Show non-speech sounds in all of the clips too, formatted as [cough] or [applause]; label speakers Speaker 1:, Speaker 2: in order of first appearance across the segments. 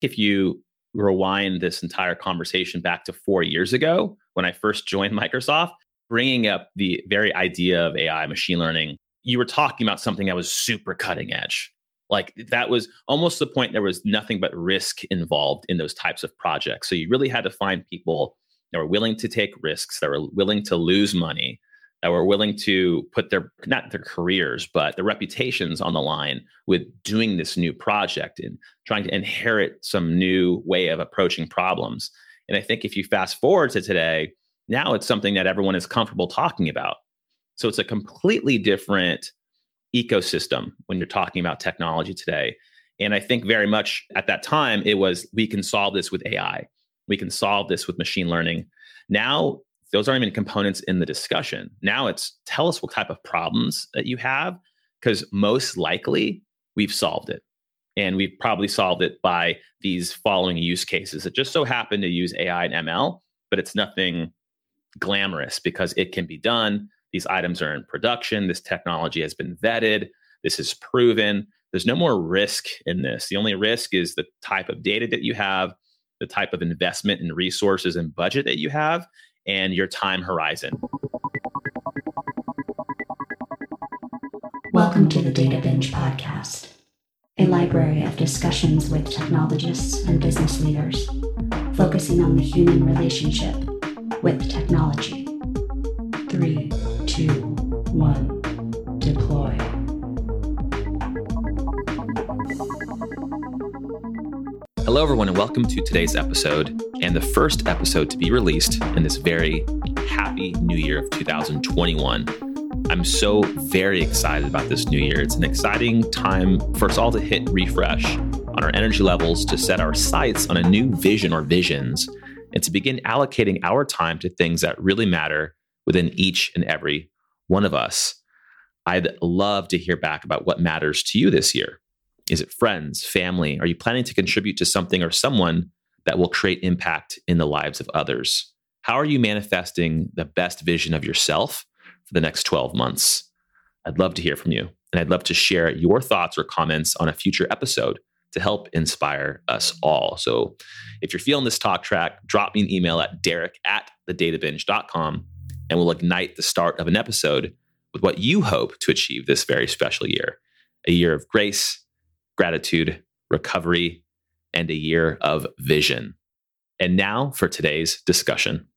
Speaker 1: If you rewind this entire conversation back to four years ago when I first joined Microsoft, bringing up the very idea of AI, machine learning, you were talking about something that was super cutting edge. Like that was almost the point there was nothing but risk involved in those types of projects. So you really had to find people that were willing to take risks, that were willing to lose money, that were willing to put their not their careers but their reputations on the line with doing this new project and trying to inherit some new way of approaching problems. And i think if you fast forward to today now it's something that everyone is comfortable talking about. So it's a completely different ecosystem when you're talking about technology today. And i think very much at that time it was we can solve this with ai we can solve this with machine learning. Now those aren't even components in the discussion. Now it's tell us what type of problems that you have, because most likely we've solved it. And we've probably solved it by these following use cases that just so happen to use AI and ML, but it's nothing glamorous because it can be done. These items are in production. This technology has been vetted. This is proven. There's no more risk in this. The only risk is the type of data that you have, the type of investment and resources and budget that you have, and your time horizon.
Speaker 2: Welcome to the Data Binge Podcast, a library of discussions with technologists and business leaders, focusing on the human relationship with technology. Three, two, one, deploy.
Speaker 1: Hello, everyone, and welcome to today's episode and the first episode to be released in this very happy new year of 2021. I'm so very excited about this new year. It's an exciting time for us all to hit refresh on our energy levels, to set our sights on a new vision or visions, and to begin allocating our time to things that really matter within each and every one of us. I'd love to hear back about what matters to you this year. Is it friends, family? Are you planning to contribute to something or someone that will create impact in the lives of others? How are you manifesting the best vision of yourself for the next 12 months? I'd love to hear from you. And I'd love to share your thoughts or comments on a future episode to help inspire us all. So if you're feeling this talk track, drop me an email at derek at thedatabinge.com and we'll ignite the start of an episode with what you hope to achieve this very special year a year of grace, gratitude, recovery, and a year of vision. And now for today's discussion.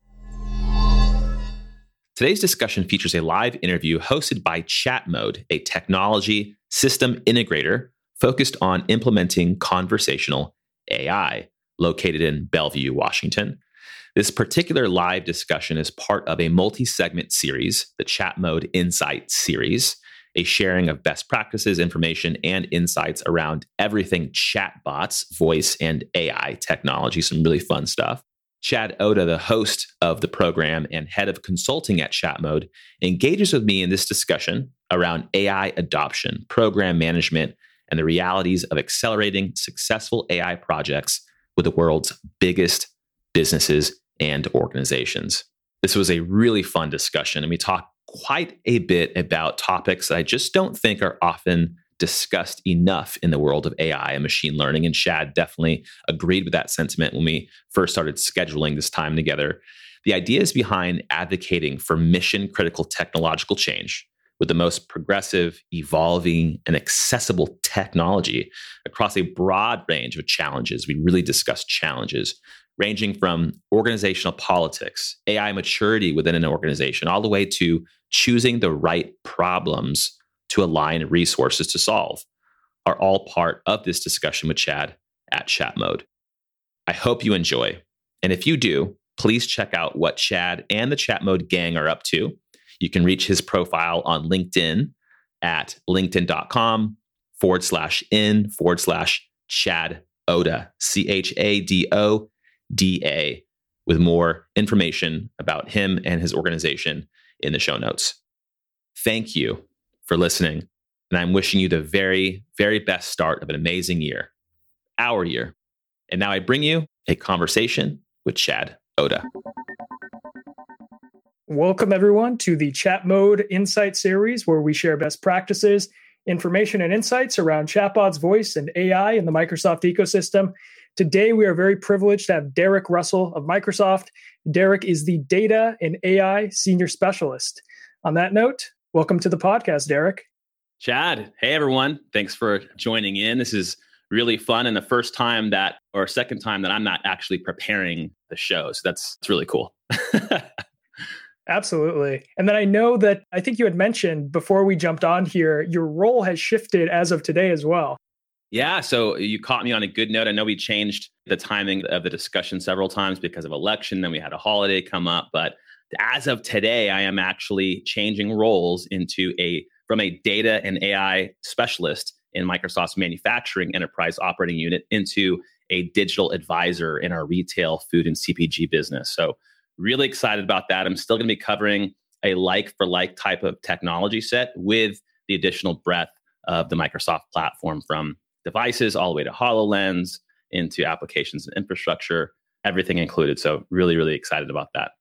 Speaker 1: Today's discussion features a live interview hosted by ChatMode, a technology system integrator focused on implementing conversational AI, located in Bellevue, Washington. This particular live discussion is part of a multi segment series, the ChatMode Insight series, a sharing of best practices, information, and insights around everything chatbots, voice, and AI technology. Some really fun stuff. Chad Oda, the host of the program and head of consulting at ChatMode, engages with me in this discussion around AI adoption, program management, and the realities of accelerating successful AI projects with the world's biggest businesses and organizations. This was a really fun discussion, and we talked quite a bit about topics that I just don't think are often discussed enough in the world of AI and machine learning. And Chad definitely agreed with that sentiment when we first started scheduling this time together. The ideas behind advocating for mission critical technological change with the most progressive, evolving, and accessible technology across a broad range of challenges. We really discussed challenges ranging from organizational politics, AI maturity within an organization, all the way to choosing the right problems to align resources to solve, are all part of this discussion with Chad at Chat Mode. I hope you enjoy. And if you do, please check out what Chad and the Chat Mode gang are up to. You can reach his profile on LinkedIn at linkedin.com forward slash in forward slash Chad Oda, C H A D O D A, with more information about him and his organization in the show notes. Thank you for listening. And I'm wishing you the very, very best start of an amazing year, our year. And now I bring you a conversation with Chad Oda.
Speaker 3: Welcome, everyone, to the Chat Mode Insight series, where we share best practices, information, and insights around chatbots, voice, and AI in the Microsoft ecosystem. Today, we are very privileged to have Derek Russell of Microsoft. Derek is the Data and AI Senior Specialist. On that note, welcome to the podcast, Derek.
Speaker 1: Chad, hey everyone. Thanks for joining in. This is really fun and the first time that or second time that I'm not actually preparing the show. So that's it's really cool. [laughs]
Speaker 3: Absolutely. And then I know that I think you had mentioned before we jumped on here, your role has shifted as of today as well.
Speaker 1: Yeah. So you caught me on a good note. I know we changed the timing of the discussion several times because of election. Then we had a holiday come up. But as of today, I am actually changing roles into a from a data and AI specialist in Microsoft's manufacturing enterprise operating unit into a digital advisor in our retail food and CPG business. So, really excited about that. I'm still going to be covering a like for like type of technology set with the additional breadth of the Microsoft platform from devices all the way to HoloLens into applications and infrastructure, everything included. So, really, really excited about that.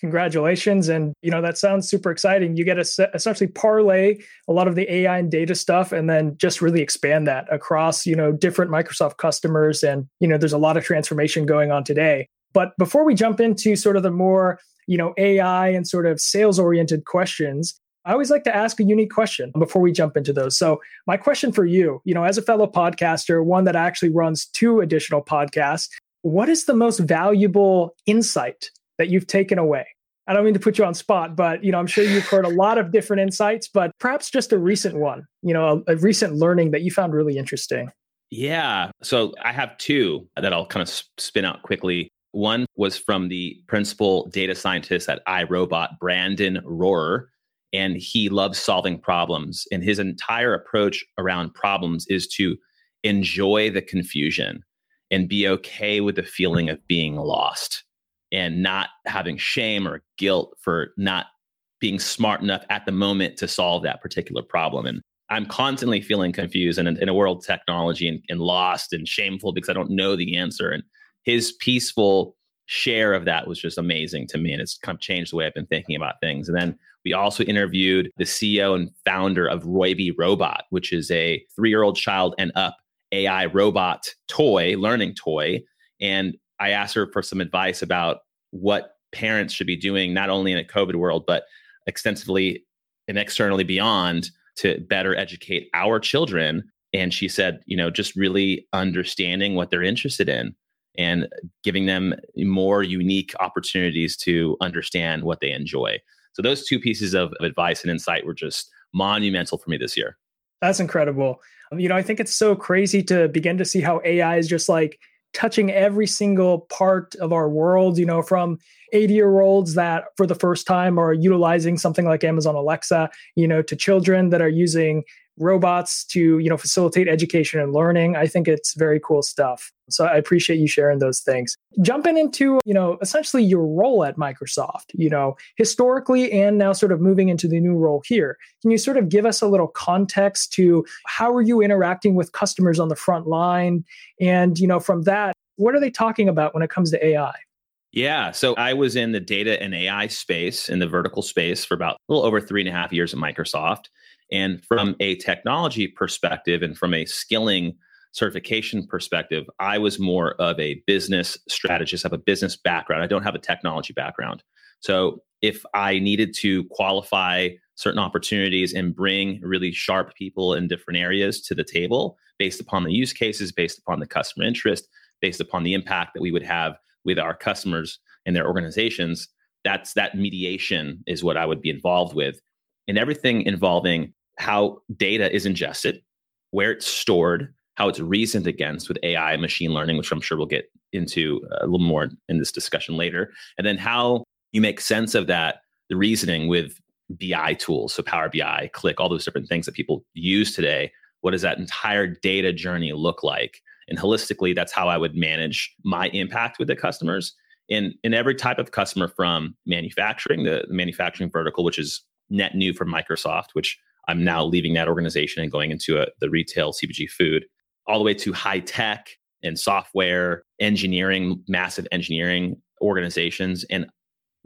Speaker 3: Congratulations. And you know that sounds super exciting. You get to essentially parlay a lot of the ai and data stuff and then just really expand that across you know different microsoft customers. And you know there's a lot of transformation going on today. But before we jump into sort of the more you know ai and sort of sales oriented questions I always like to ask a unique question before we jump into those. So, my question for you, you know, as a fellow podcaster, one that actually runs two additional podcasts, what is the most valuable insight that you've taken away? I don't mean to put you on spot, but you know, I'm sure you've heard a lot of different insights, but perhaps just a recent one, you know, a, a recent learning that you found really interesting.
Speaker 1: Yeah. So I have two that I'll kind of spin out quickly. One was from the principal data scientist at iRobot, Brandon Rohrer, and he loves solving problems. And his entire approach around problems is to enjoy the confusion and be okay with the feeling of being lost and not having shame or guilt for not being smart enough at the moment to solve that particular problem. And I'm constantly feeling confused and in, in a world of technology and, and lost and shameful because I don't know the answer. And his peaceful share of that was just amazing to me. And it's kind of changed the way I've been thinking about things. And then we also interviewed the CEO and founder of Roybi Robot, which is a three year old child and up AI robot toy, learning toy. And I asked her for some advice about what parents should be doing, not only in a COVID world, but extensively and externally beyond to better educate our children. And she said, you know, just really understanding what they're interested in and giving them more unique opportunities to understand what they enjoy. So those two pieces of advice and insight were just monumental for me this year.
Speaker 3: That's incredible. You know, I think it's so crazy to begin to see how AI is just like touching every single part of our world, you know, from 80 year olds that for the first time are utilizing something like Amazon Alexa, you know, to children that are using robots to you know facilitate education and learning i think it's very cool stuff so i appreciate you sharing those things jumping into you know essentially your role at microsoft you know historically and now sort of moving into the new role here can you sort of give us a little context to how are you interacting with customers on the front line and you know from that what are they talking about when it comes to ai
Speaker 1: yeah. So I was in the data and AI space, in the vertical space for about a little over three and a half years at Microsoft. And from a technology perspective and from a skilling certification perspective, I was more of a business strategist. I have a business background. I don't have a technology background. So if I needed to qualify certain opportunities and bring really sharp people in different areas to the table based upon the use cases, based upon the customer interest, based upon the impact that we would have with our customers and their organizations, that's that mediation is what I would be involved with. And everything involving how data is ingested, where it's stored, how it's reasoned against with AI and machine learning, which I'm sure we'll get into uh, a little more in this discussion later. And then how you make sense of that, the reasoning with BI tools, so Power BI, Qlik, all those different things that people use today. What does that entire data journey look like? And holistically, that's how I would manage my impact with the customers in in every type of customer from manufacturing, the, the manufacturing vertical, which is net new for Microsoft, which I'm now leaving that organization and going into a, the retail CPG food, all the way to high tech and software, engineering, massive engineering organizations. And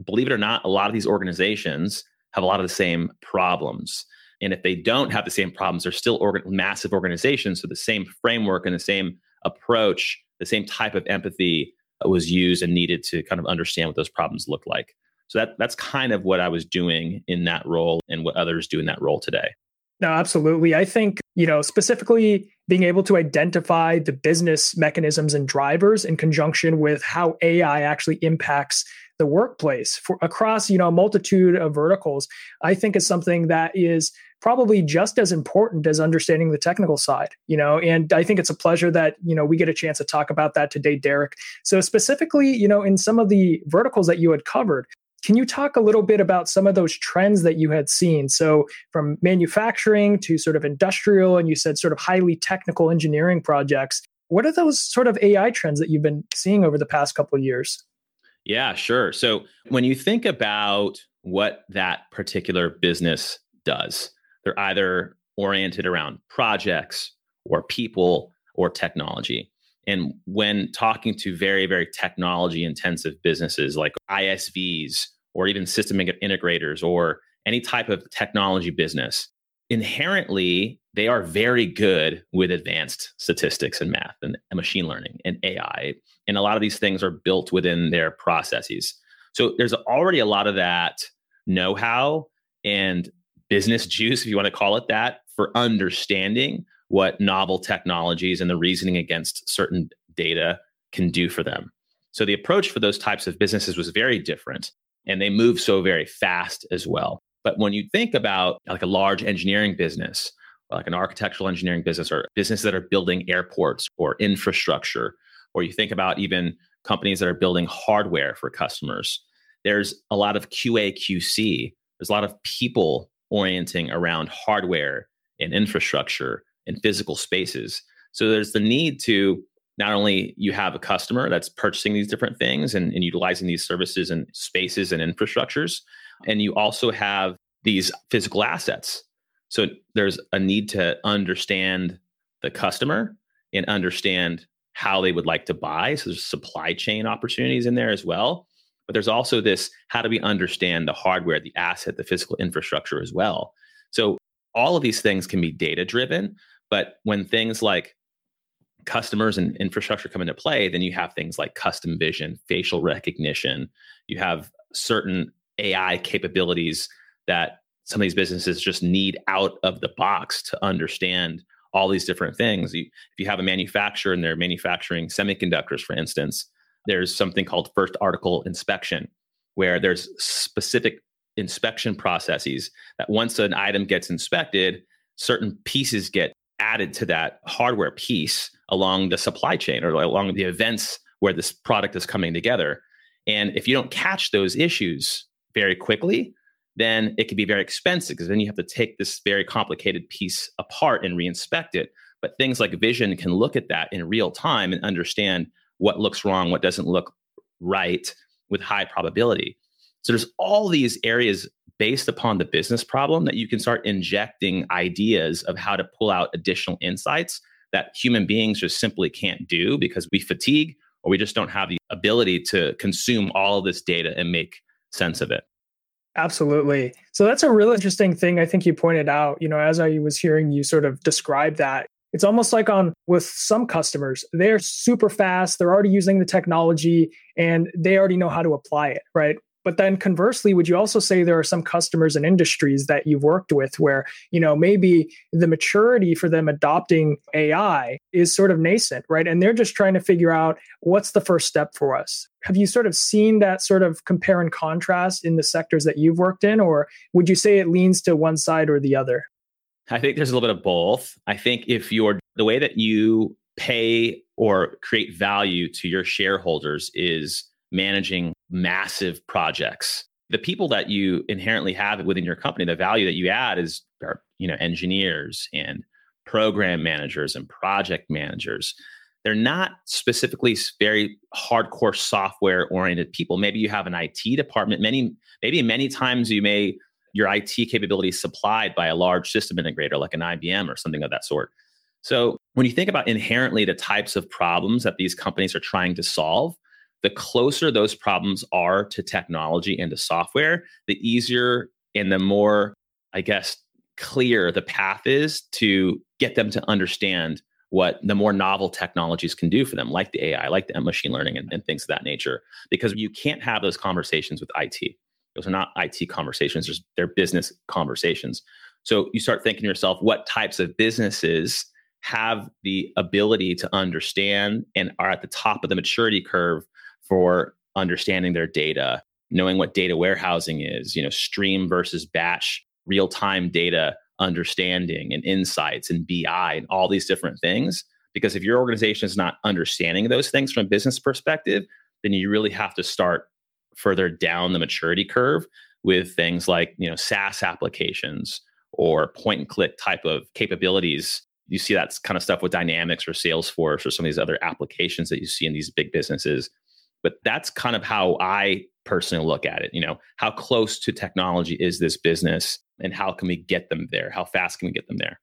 Speaker 1: believe it or not, a lot of these organizations have a lot of the same problems. And if they don't have the same problems, they're still massive organizations. So the same framework and the same approach, the same type of empathy was used and needed to kind of understand what those problems look like. So that that's kind of what I was doing in that role and what others do in that role today.
Speaker 3: No, absolutely. I think, you know, specifically being able to identify the business mechanisms and drivers in conjunction with how AI actually impacts the workplace for across, you know, a multitude of verticals, I think is something that is probably just as important as understanding the technical side you know and i think it's a pleasure that you know we get a chance to talk about that today derek so specifically you know in some of the verticals that you had covered can you talk a little bit about some of those trends that you had seen? So, from manufacturing to sort of industrial, and you said sort of highly technical engineering projects. What are those sort of AI trends that you've been seeing over the past couple of years?
Speaker 1: Yeah, sure. So, when you think about what that particular business does, they're either oriented around projects or people or technology. And when talking to very, very technology intensive businesses like ISVs or even system integrators or any type of technology business, inherently, they are very good with advanced statistics and math and, machine learning and AI. And a lot of these things are built within their processes. So there's already a lot of that know how and business [laughs] juice, if you want to call it that, for understanding what novel technologies and the reasoning against certain data can do for them. So the approach for those types of businesses was very different and they move so very fast as well. But when you think about like a large engineering business, like an architectural engineering business or businesses that are building airports or infrastructure, or you think about even companies that are building hardware for customers, there's a lot of QA, QC. There's a lot of people orienting around hardware and infrastructure in physical spaces. So there's the need to not only you have a customer that's purchasing these different things and, and utilizing these services and spaces and infrastructures, and you also have these physical assets. So there's a need to understand the customer and understand how they would like to buy. So there's supply chain opportunities in there as well. But there's also this how do we understand the hardware, the asset, the physical infrastructure as well. So all of these things can be data driven, but when things like customers and infrastructure come into play, then you have things like custom vision, facial recognition. You have certain AI capabilities that some of these businesses just need out of the box to understand all these different things. You, if you have a manufacturer and they're manufacturing semiconductors, for instance, there's something called first article inspection, where there's specific inspection processes that once an item gets inspected, certain pieces get added to that hardware piece along the supply chain or along the events where this product is coming together. And if you don't catch those issues very quickly, then it can be very expensive because then you have to take this very complicated piece apart and reinspect it. But things like vision can look at that in real time and understand what looks wrong, what doesn't look right with high probability. So there's all these areas based upon the business problem that you can start injecting ideas of how to pull out additional insights that human beings just simply can't do because we fatigue or we just don't have the ability to consume all of this data and make sense of it.
Speaker 3: Absolutely. So that's a real interesting thing I think you pointed out, you know, as I was hearing you sort of describe that. It's almost like on with some customers, they're super fast, they're already using the technology and they already know how to apply it, right? But then conversely, would you also say there are some customers and industries that you've worked with where, you know, maybe the maturity for them adopting AI is sort of nascent, right? And they're just trying to figure out what's the first step for us. Have you sort of seen that sort of compare and contrast in the sectors that you've worked in? Or would you say it leans to one side or the other?
Speaker 1: I think there's a little bit of both. I think if you're the way that you pay or create value to your shareholders is managing massive projects. The people that you inherently have within your company, the value that you add is you know, engineers and program managers and project managers. They're not specifically very hardcore software oriented people. Maybe you have an IT department. Many, maybe many times you may your IT capability supplied by a large system integrator like an IBM or something of that sort. So when you think about inherently the types of problems that these companies are trying to solve, the closer those problems are to technology and to software, the easier and the more, I guess, clear the path is to get them to understand what the more novel technologies can do for them, like the AI, like the machine learning and, and things of that nature, because you can't have those conversations with IT. Those are not IT conversations, they're business conversations. So you start thinking to yourself, what types of businesses have the ability to understand and are at the top of the maturity curve for understanding their data, knowing what data warehousing is, you know, stream versus batch, real-time data understanding and insights and BI and all these different things. Because if your organization is not understanding those things from a business perspective, then you really have to start further down the maturity curve with things like you know SaaS applications or point and click type of capabilities. You see that kind of stuff with Dynamics or Salesforce or some of these other applications that you see in these big businesses. But that's kind of how I personally look at it. You know, how close to technology is this business and how can we get them there? How fast can we get them there?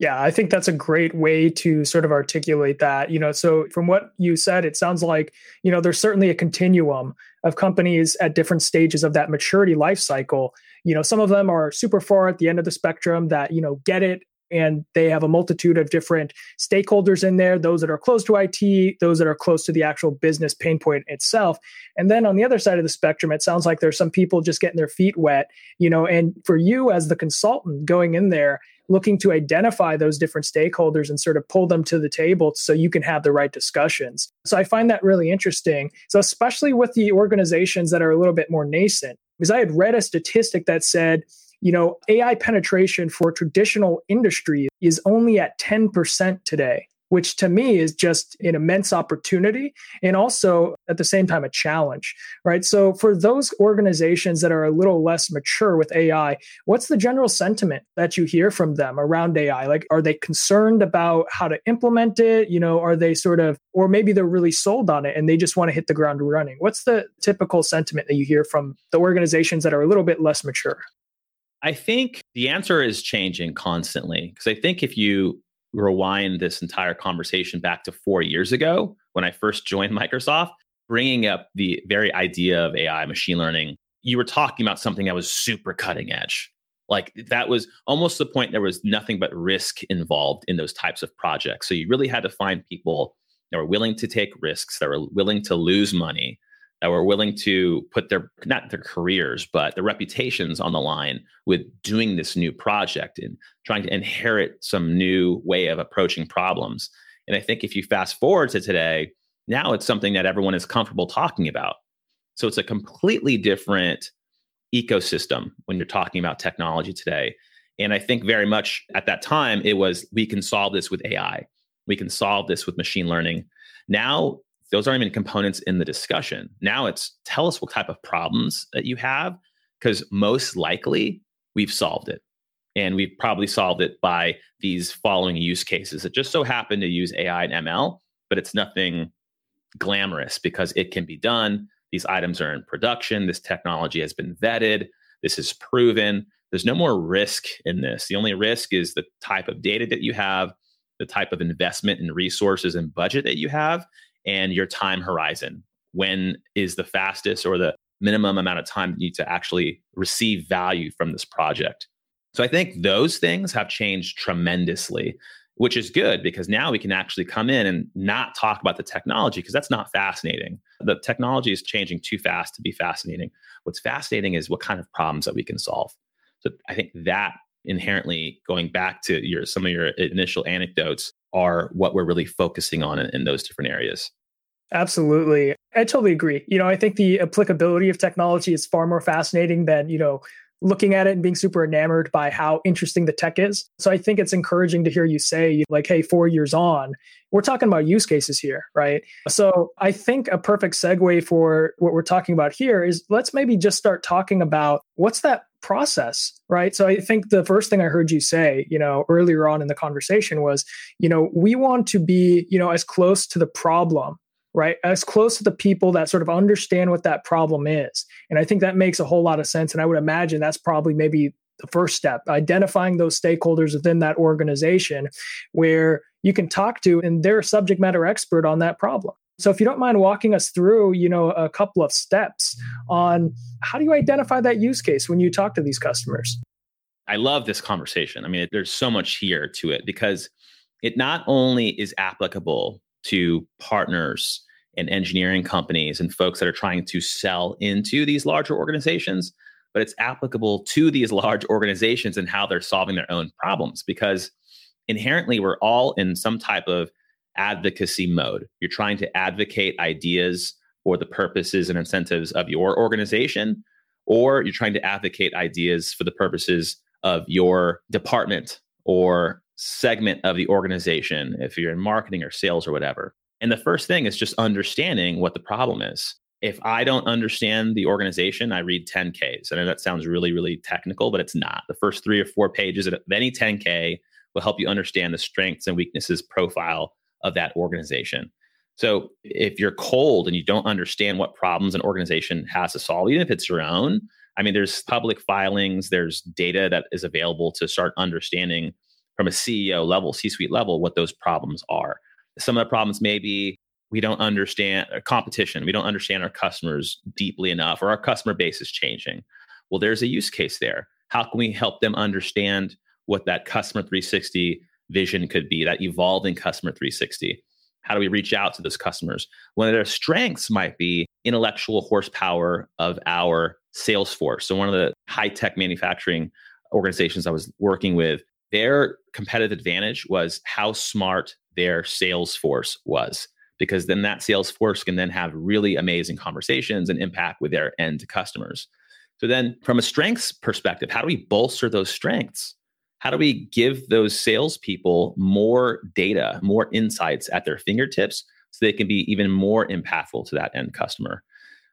Speaker 3: Yeah, I think that's a great way to sort of articulate that. You know, so from what you said, it sounds like, you know, there's certainly a continuum of companies at different stages of that maturity life cycle. You know, some of them are super far at the end of the spectrum that, you know, get it and they have a multitude of different stakeholders in there those that are close to IT, those that are close to the actual business pain point itself. And then on the other side of the spectrum, it sounds like there's some people just getting their feet wet, you know, and for you as the consultant going in there, looking to identify those different stakeholders and sort of pull them to the table so you can have the right discussions. So I find that really interesting. So, especially with the organizations that are a little bit more nascent, because I had read a statistic that said you know, AI penetration for traditional industry is only at 10% today, which to me is just an immense opportunity and also at the same time a challenge, right? So for those organizations that are a little less mature with AI, what's the general sentiment that you hear from them around AI? Like, are they concerned about how to implement it? You know, are they sort of, or maybe they're really sold on it and they just want to hit the ground running? What's the typical sentiment that you hear from the organizations that are a little bit less mature?
Speaker 1: I think the answer is changing constantly because I think if you rewind this entire conversation back to four years ago when I first joined [laughs] Microsoft, bringing up the very idea of AI, machine learning, you were talking about something that was super cutting edge. Like that was almost the point there was nothing but risk involved in those types of projects. So you really had to find people that were willing to take risks, that were willing to lose money, that were willing to put their not their careers but their reputations on the line with doing this new project and trying to inherit some new way of approaching problems. And i think if you fast forward to today now it's something that everyone is comfortable talking about. So it's a completely different ecosystem when you're talking about technology today. And i think very much at that time it was we can solve this with ai we can solve this with machine learning. Now those aren't even components in the discussion. Now it's tell us what type of problems that you have, because most likely we've solved it. And we've probably solved it by these following use cases that just so happen to use AI and ML, but it's nothing glamorous because it can be done. These items are in production. This technology has been vetted. This is proven. There's no more risk in this. The only risk is the type of data that you have, the type of investment and resources and budget that you have, and your time horizon. When is the fastest or the minimum amount of time you need to actually receive value from this project? So I think those things have changed tremendously, which is good because now we can actually come in and not talk about the technology because that's not fascinating. The technology is changing too fast to be fascinating. What's fascinating is what kind of problems that we can solve. So I think that inherently going back to your some of your initial anecdotes are what we're really focusing on in, in those different areas.
Speaker 3: Absolutely. I totally agree. You know, I think the applicability of technology is far more fascinating than, you know, looking at it and being super enamored by how interesting the tech is. So I think it's encouraging to hear you say, like, hey, four years on, we're talking about use cases here, right? So I think a perfect segue for what we're talking about here is let's maybe just start talking about what's that process, right? So I think the first thing I heard you say, you know, earlier on in the conversation was, you know, we want to be, you know, as close to the problem right? As close to the people that sort of understand what that problem is. And I think that makes a whole lot of sense. And I would imagine that's probably maybe the first step, identifying those stakeholders within that organization where you can talk to and they're a subject matter expert on that problem. So if you don't mind walking us through, you know, a couple of steps on how do you identify that use case when you talk to these customers?
Speaker 1: I love this conversation. I mean, there's so much here to it because it not only is applicable to partners and engineering companies and folks that are trying to sell into these larger organizations, but it's applicable to these large organizations and how they're solving their own problems because inherently we're all in some type of advocacy mode. You're trying to advocate ideas for the purposes and incentives of your organization, or you're trying to advocate ideas for the purposes of your department or segment of the organization, if you're in marketing or sales or whatever. And the first thing is just understanding what the problem is. If I don't understand the organization, I read 10Ks. I know that sounds really, really technical, but it's not. The first three or four pages of any 10K will help you understand the strengths and weaknesses profile of that organization. So if you're cold and you don't understand what problems an organization has to solve, even if it's your own, I mean, there's public filings, there's data that is available to start understanding from a CEO level, C suite level, what those problems are. Some of the problems may be we don't understand uh, competition, we don't understand our customers deeply enough, or our customer base is changing. Well, there's a use case there. How can we help them understand what that customer 360 vision could be, that evolving customer 360? How do we reach out to those customers? One of their strengths might be intellectual horsepower of our sales force. So, one of the high tech manufacturing organizations I was working with, their competitive advantage was how smart their sales force was because then that sales force can then have really amazing conversations and impact with their end customers. So then from a strengths perspective, how do we bolster those strengths? How do we give those salespeople more data, more insights at their fingertips so they can be even more impactful to that end customer?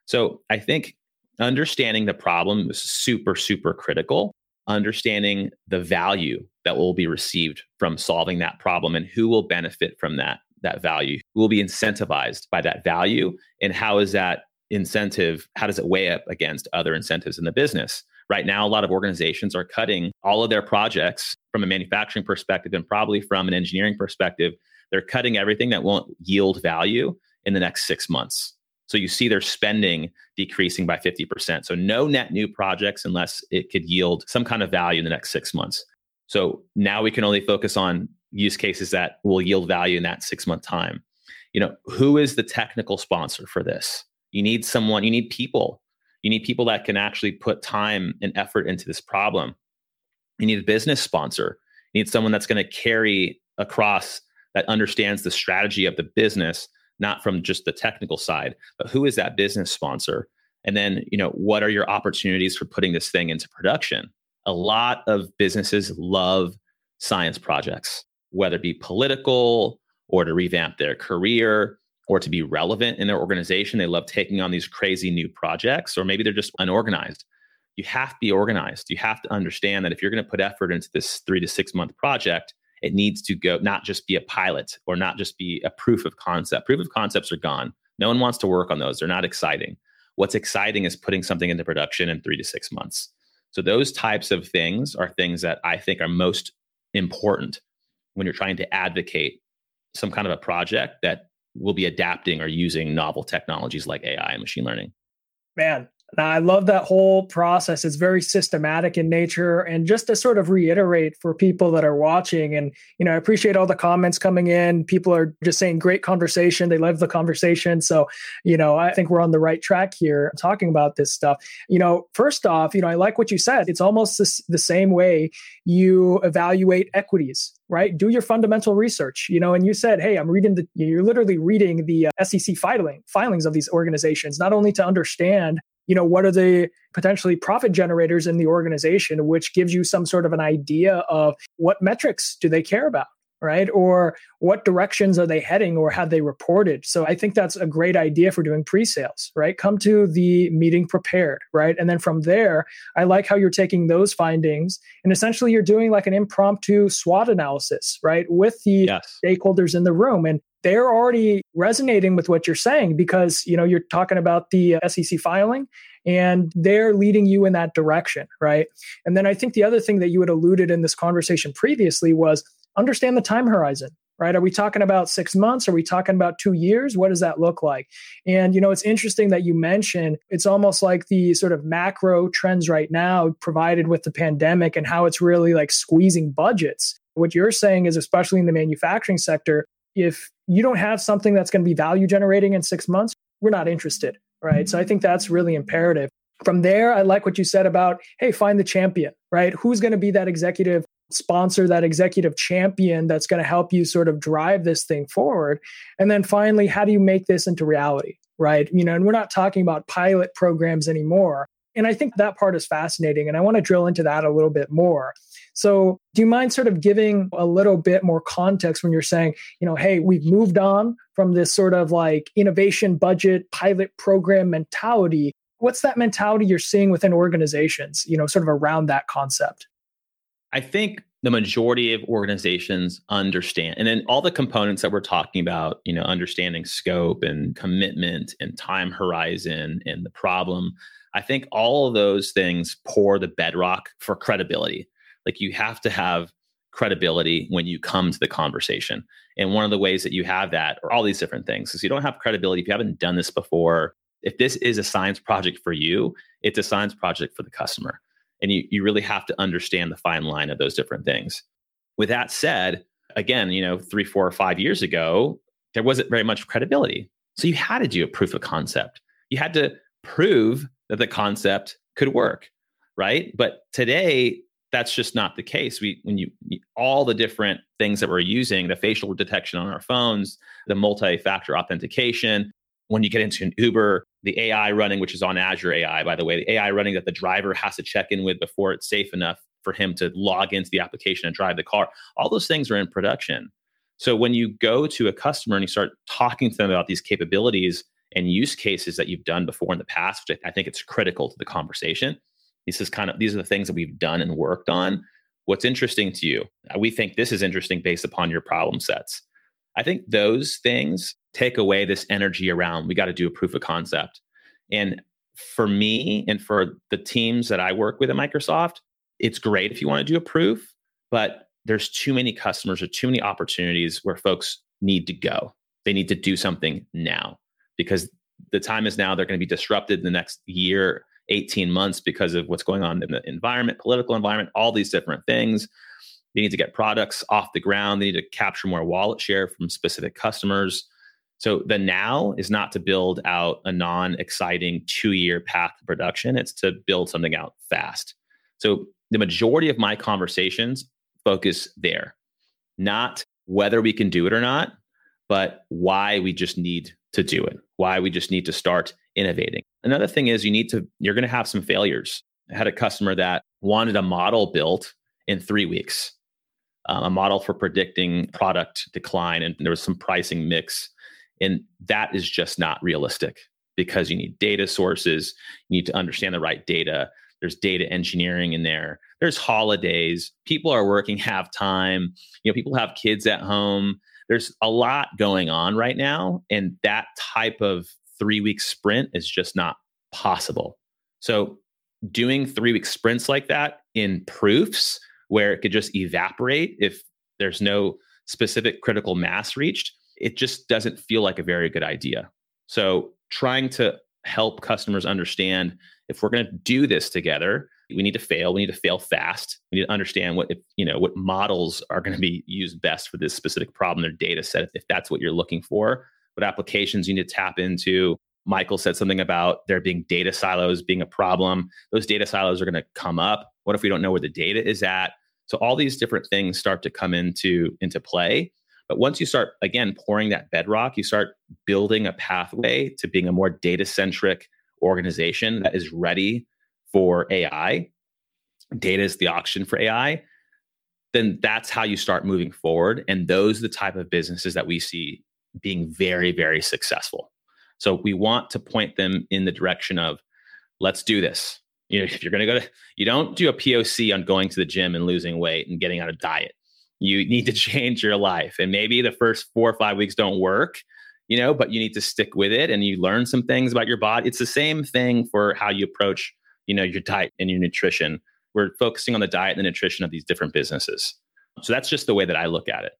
Speaker 1: So I think understanding the problem is super, super critical understanding the value that will be received from solving that problem and who will benefit from that that value who will be incentivized by that value and how is that incentive how does it weigh up against other incentives in the business? Right now a lot of organizations are cutting all of their projects from a manufacturing perspective and probably from an engineering perspective. They're cutting everything that won't yield value in the next 6 months so you see their spending decreasing by 50%. So no net new projects unless it could yield some kind of value in the next six months. So now we can only focus on use cases that will yield value in that six month time. You know, who is the technical sponsor for this? You need someone, you need people. You need people that can actually put time and effort into this problem. You need a business sponsor. You need someone that's going to carry across that understands the strategy of the business not from just the technical side, but who is that business sponsor? And then, you know, what are your opportunities for putting this thing into production? A lot of businesses love science projects, whether it be political or to revamp their career or to be relevant in their organization. They love taking on these crazy new projects, or maybe they're just unorganized. You have to be organized. You have to understand that if you're going to put effort into this three to six month project, it needs to go not just be a pilot or not just be a proof of concept. Proof of concepts are gone. No one wants to work on those. They're not exciting. What's exciting is putting something into production in three to six months. So, those types of things are things that I think are most important when you're trying to advocate some kind of a project that will be adapting or using novel technologies like AI and machine learning.
Speaker 3: Man, now, I love that whole process. It's very systematic in nature. And just to sort of reiterate for people that are watching, and you know, I appreciate all the comments coming in. People are just saying great conversation. They love the conversation. So, you know, I think we're on the right track here talking about this stuff. You know, first off, you know, I like what you said. It's almost this, the same way you evaluate equities right? Do your fundamental research, you know. And you said, hey, I'm reading the. You're literally reading the uh, SEC filing filings of these organizations, not only to understand you know what are the potentially profit generators in the organization which gives you some sort of an idea of what metrics do they care about right? Or what directions are they heading or have they reported? So i think that's a great idea for doing pre-sales right? Come to the meeting prepared right? And then from there i like how you're taking those findings and essentially you're doing like an impromptu swot analysis right with the yes. stakeholders in the room. And they're already resonating with what you're saying because you know you're talking about the uh, SEC filing and they're leading you in that direction right? And then i think the other thing that you had alluded in this conversation previously was understand the time horizon right? Are we talking about 6 months? Are we talking about 2 years? What does that look like? And you know it's interesting that you mentioned it's almost like the sort of macro trends right now provided with the pandemic and how it's really like squeezing budgets. What you're saying is, especially in the manufacturing sector, if you don't have something that's going to be value generating in six months, we're not interested. Right. So I think that's really imperative. From there, I like what you said about, hey, find the champion, right? Who's going to be that executive sponsor, that executive champion that's going to help you sort of drive this thing forward? And then finally, how do you make this into reality, right? You know, and we're not talking about pilot programs anymore. And I think that part is fascinating. And I want to drill into that a little bit more. So, do you mind sort of giving a little bit more context when you're saying, you know, hey, we've moved on from this sort of like innovation budget pilot program mentality? What's that mentality you're seeing within organizations, you know, sort of around that concept?
Speaker 1: I think the majority of organizations understand and then all the components that we're talking about you know understanding scope and commitment and time horizon and the problem i think all of those things pour the bedrock for credibility like you have to have credibility when you come to the conversation. And one of the ways that you have that are all these different things. Because you don't have credibility if you haven't done this before. If this is a science project for you, it's a science project for the customer. And you, you really have to understand the fine line of those different things. With that said, again, you know, three, four, or five years ago, there wasn't very much credibility. So you had to do a proof of concept. You had to prove that the concept could work, right? But today, that's just not the case. We when you all the different things that we're using, the facial detection on our phones, the multi-factor authentication, when you get into an Uber, the AI running, which is on Azure AI, by the way, the AI running that the driver has to check in with before it's safe enough for him to log into the application and drive the car. All those things are in production. So when you go to a customer and you start talking to them about these capabilities and use cases that you've done before in the past, which I think it's critical to the conversation, this is kind of these are the things that we've done and worked on. What's interesting to you? We think this is interesting based upon your problem sets. I think those things take away this energy around we got to do a proof of concept. And for me and for the teams that I work with at Microsoft, it's great if you want to do a proof, but there's too many customers or too many opportunities where folks need to go. They need to do something now because the time is now. They're going to be disrupted in the next year 18 months because of what's going on in the environment, political environment, all these different things. They need to get products off the ground. They need to capture more wallet share from specific customers. So the now is not to build out a non exciting two year path to production, it's to build something out fast. So the majority of my conversations focus there, not whether we can do it or not, but why we just need to do it, why we just need to start innovating. Another thing is you need to, you're going to have some failures. I had a customer that wanted a model built in three weeks, um, a model for predicting product decline, and there was some pricing mix. And that is just not realistic because you need data sources, you need to understand the right data. There's data engineering in there. There's holidays. People are working half time. You know, people have kids at home. There's a lot going on right now. And that type of three week sprint is just not possible. So, doing three week sprints like that in proofs where it could just evaporate if there's no specific critical mass reached, it just doesn't feel like a very good idea. So, trying to help customers understand if we're going to do this together, we need to fail. We need to fail fast. We need to understand what if, you know what models are going to be used best for this specific problem, their data set, if that's what you're looking for what applications you need to tap into. Michael said something about there being data silos being a problem. Those data silos are going to come up. What if we don't know where the data is at? So all these different things start to come into into play. But once you start again pouring that bedrock, you start building a pathway to being a more data centric organization that is ready for AI. Data is the auction for AI. Then that's how you start moving forward. And those are the type of businesses that we see being very, very successful. So we want to point them in the direction of let's do this. [laughs] You know, if you're going to go to, you don't do a POC on going to the gym and losing weight and getting on a diet. You need to [laughs] change your life. And maybe the first four or five weeks don't work, you know, but you need to stick with it and you learn some things about your body. It's the same thing for how you approach, you know, your diet and your nutrition. We're focusing on the diet and the nutrition of these different businesses. So that's just the way that I look at it.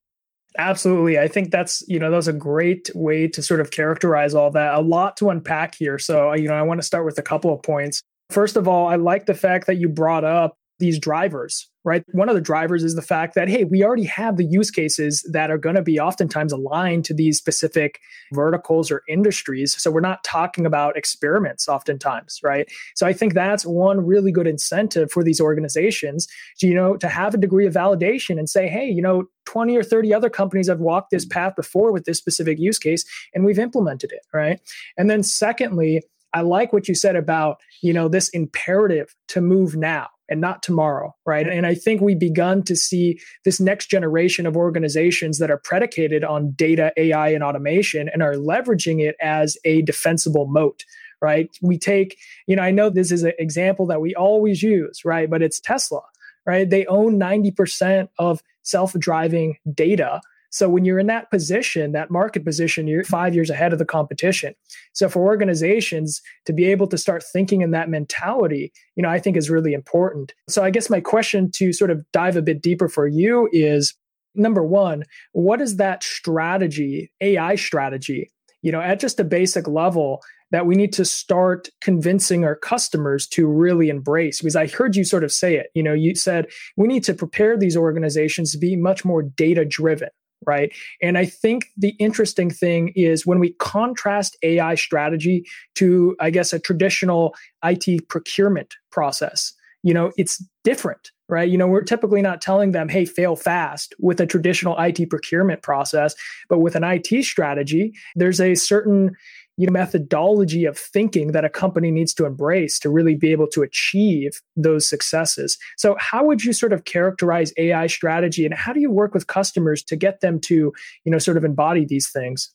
Speaker 3: Absolutely. I think that's, you know, that was a great way to sort of characterize all that. A lot to unpack here. So, uh, you know, I want to start with a couple of points. First of all, I like the fact that you brought up these drivers, right? One of the drivers is the fact that, hey, we already have the use cases that are going to be oftentimes aligned to these specific verticals or industries. So we're not talking about experiments oftentimes, right? So I think that's one really good incentive for these organizations, to, you know, to have a degree of validation and say, hey, you know, 20 or 30 other companies have walked this mm. path before with this specific use case and we've implemented it, right? And then secondly, I like what you said about, you know, this imperative to move now and not tomorrow, right? And I think we've begun to see this next generation of organizations that are predicated on data, AI, and automation and are leveraging it as a defensible moat, right? We take, you know, I know this is an example that we always use, right? But it's Tesla, right? They own 90% of self driving data so when you're in that position, that market position, you're five years ahead of the competition. So for organizations to be able to start thinking in that mentality, you know, I think is really important. So I guess my question to sort of dive a bit deeper for you is number one, what is that strategy, AI strategy, you know, at just a basic level that we need to start convincing our customers to really embrace because i heard you sort of say it you know you said we need to prepare these organizations to be much more data driven right? And I think the interesting thing is when we contrast AI strategy to, I guess, a traditional IT procurement process, you know, it's different, right? You know, we're typically not telling them, hey, fail fast with a traditional IT procurement process, but with an IT strategy, there's a certain you know, methodology of thinking that a company needs to embrace to really be able to achieve those successes. So, how would you sort of characterize AI strategy, and how do you work with customers to get them to, you know, sort of embody these things?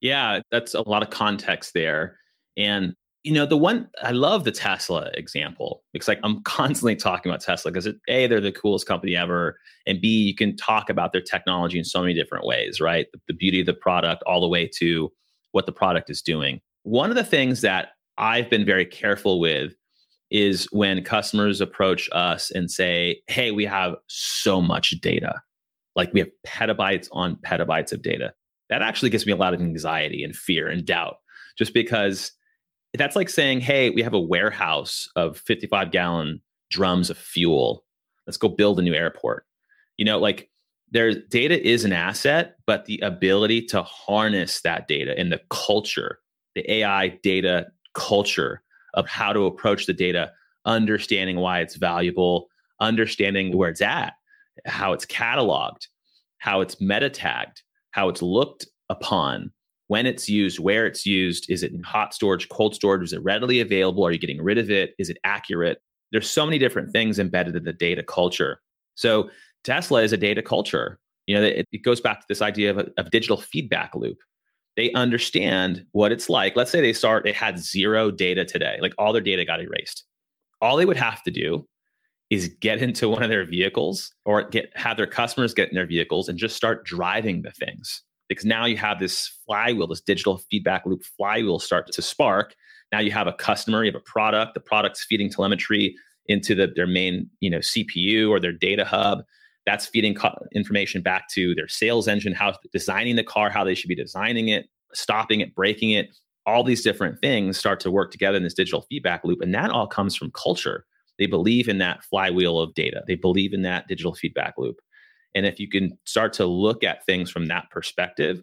Speaker 1: Yeah, that's a lot of context there, and you know, the one I love the Tesla example because like I'm [laughs] constantly talking about Tesla because a they're the coolest company ever, and b you can talk about their technology in so many different ways, right? The, the beauty of the product, all the way to what the product is doing. One of the things that I've been very careful with is when customers approach us and say, Hey, we have so much data. Like we have petabytes on petabytes of data. That actually gives me a lot of anxiety and fear and doubt, just because that's like saying, Hey, we have a warehouse of 55 gallon drums of fuel. Let's go build a new airport. You know, like there's data is an asset, but the ability to harness that data and the culture, the AI data culture of how to approach the data, understanding why it's valuable, understanding where it's at, how it's cataloged, how it's meta tagged, how it's looked upon, when it's used, where it's used. Is it in hot storage, cold storage? Is it readily available? Are you getting rid of it? Is it accurate? There's so many different things embedded in the data culture. So Tesla is a data culture. You know, it, it goes back to this idea of a of digital feedback loop. They understand what it's like. Let's say they start, they had zero data today, like all their data got erased. All they would have to do is get into one of their vehicles or get have their customers get in their vehicles and just start driving the things. Because now you have this flywheel, this digital feedback loop flywheel start to spark. Now you have a customer, you have a product, the product's feeding telemetry into the, their main, you know, CPU or their data hub that's feeding co- information back to their sales engine, how designing the car, how they should be designing it, stopping it, braking it. All these different things start to work together in this digital feedback loop. And that all comes from culture. They believe in that flywheel of data, they believe in that digital feedback loop. And if you can start to look at things from that perspective,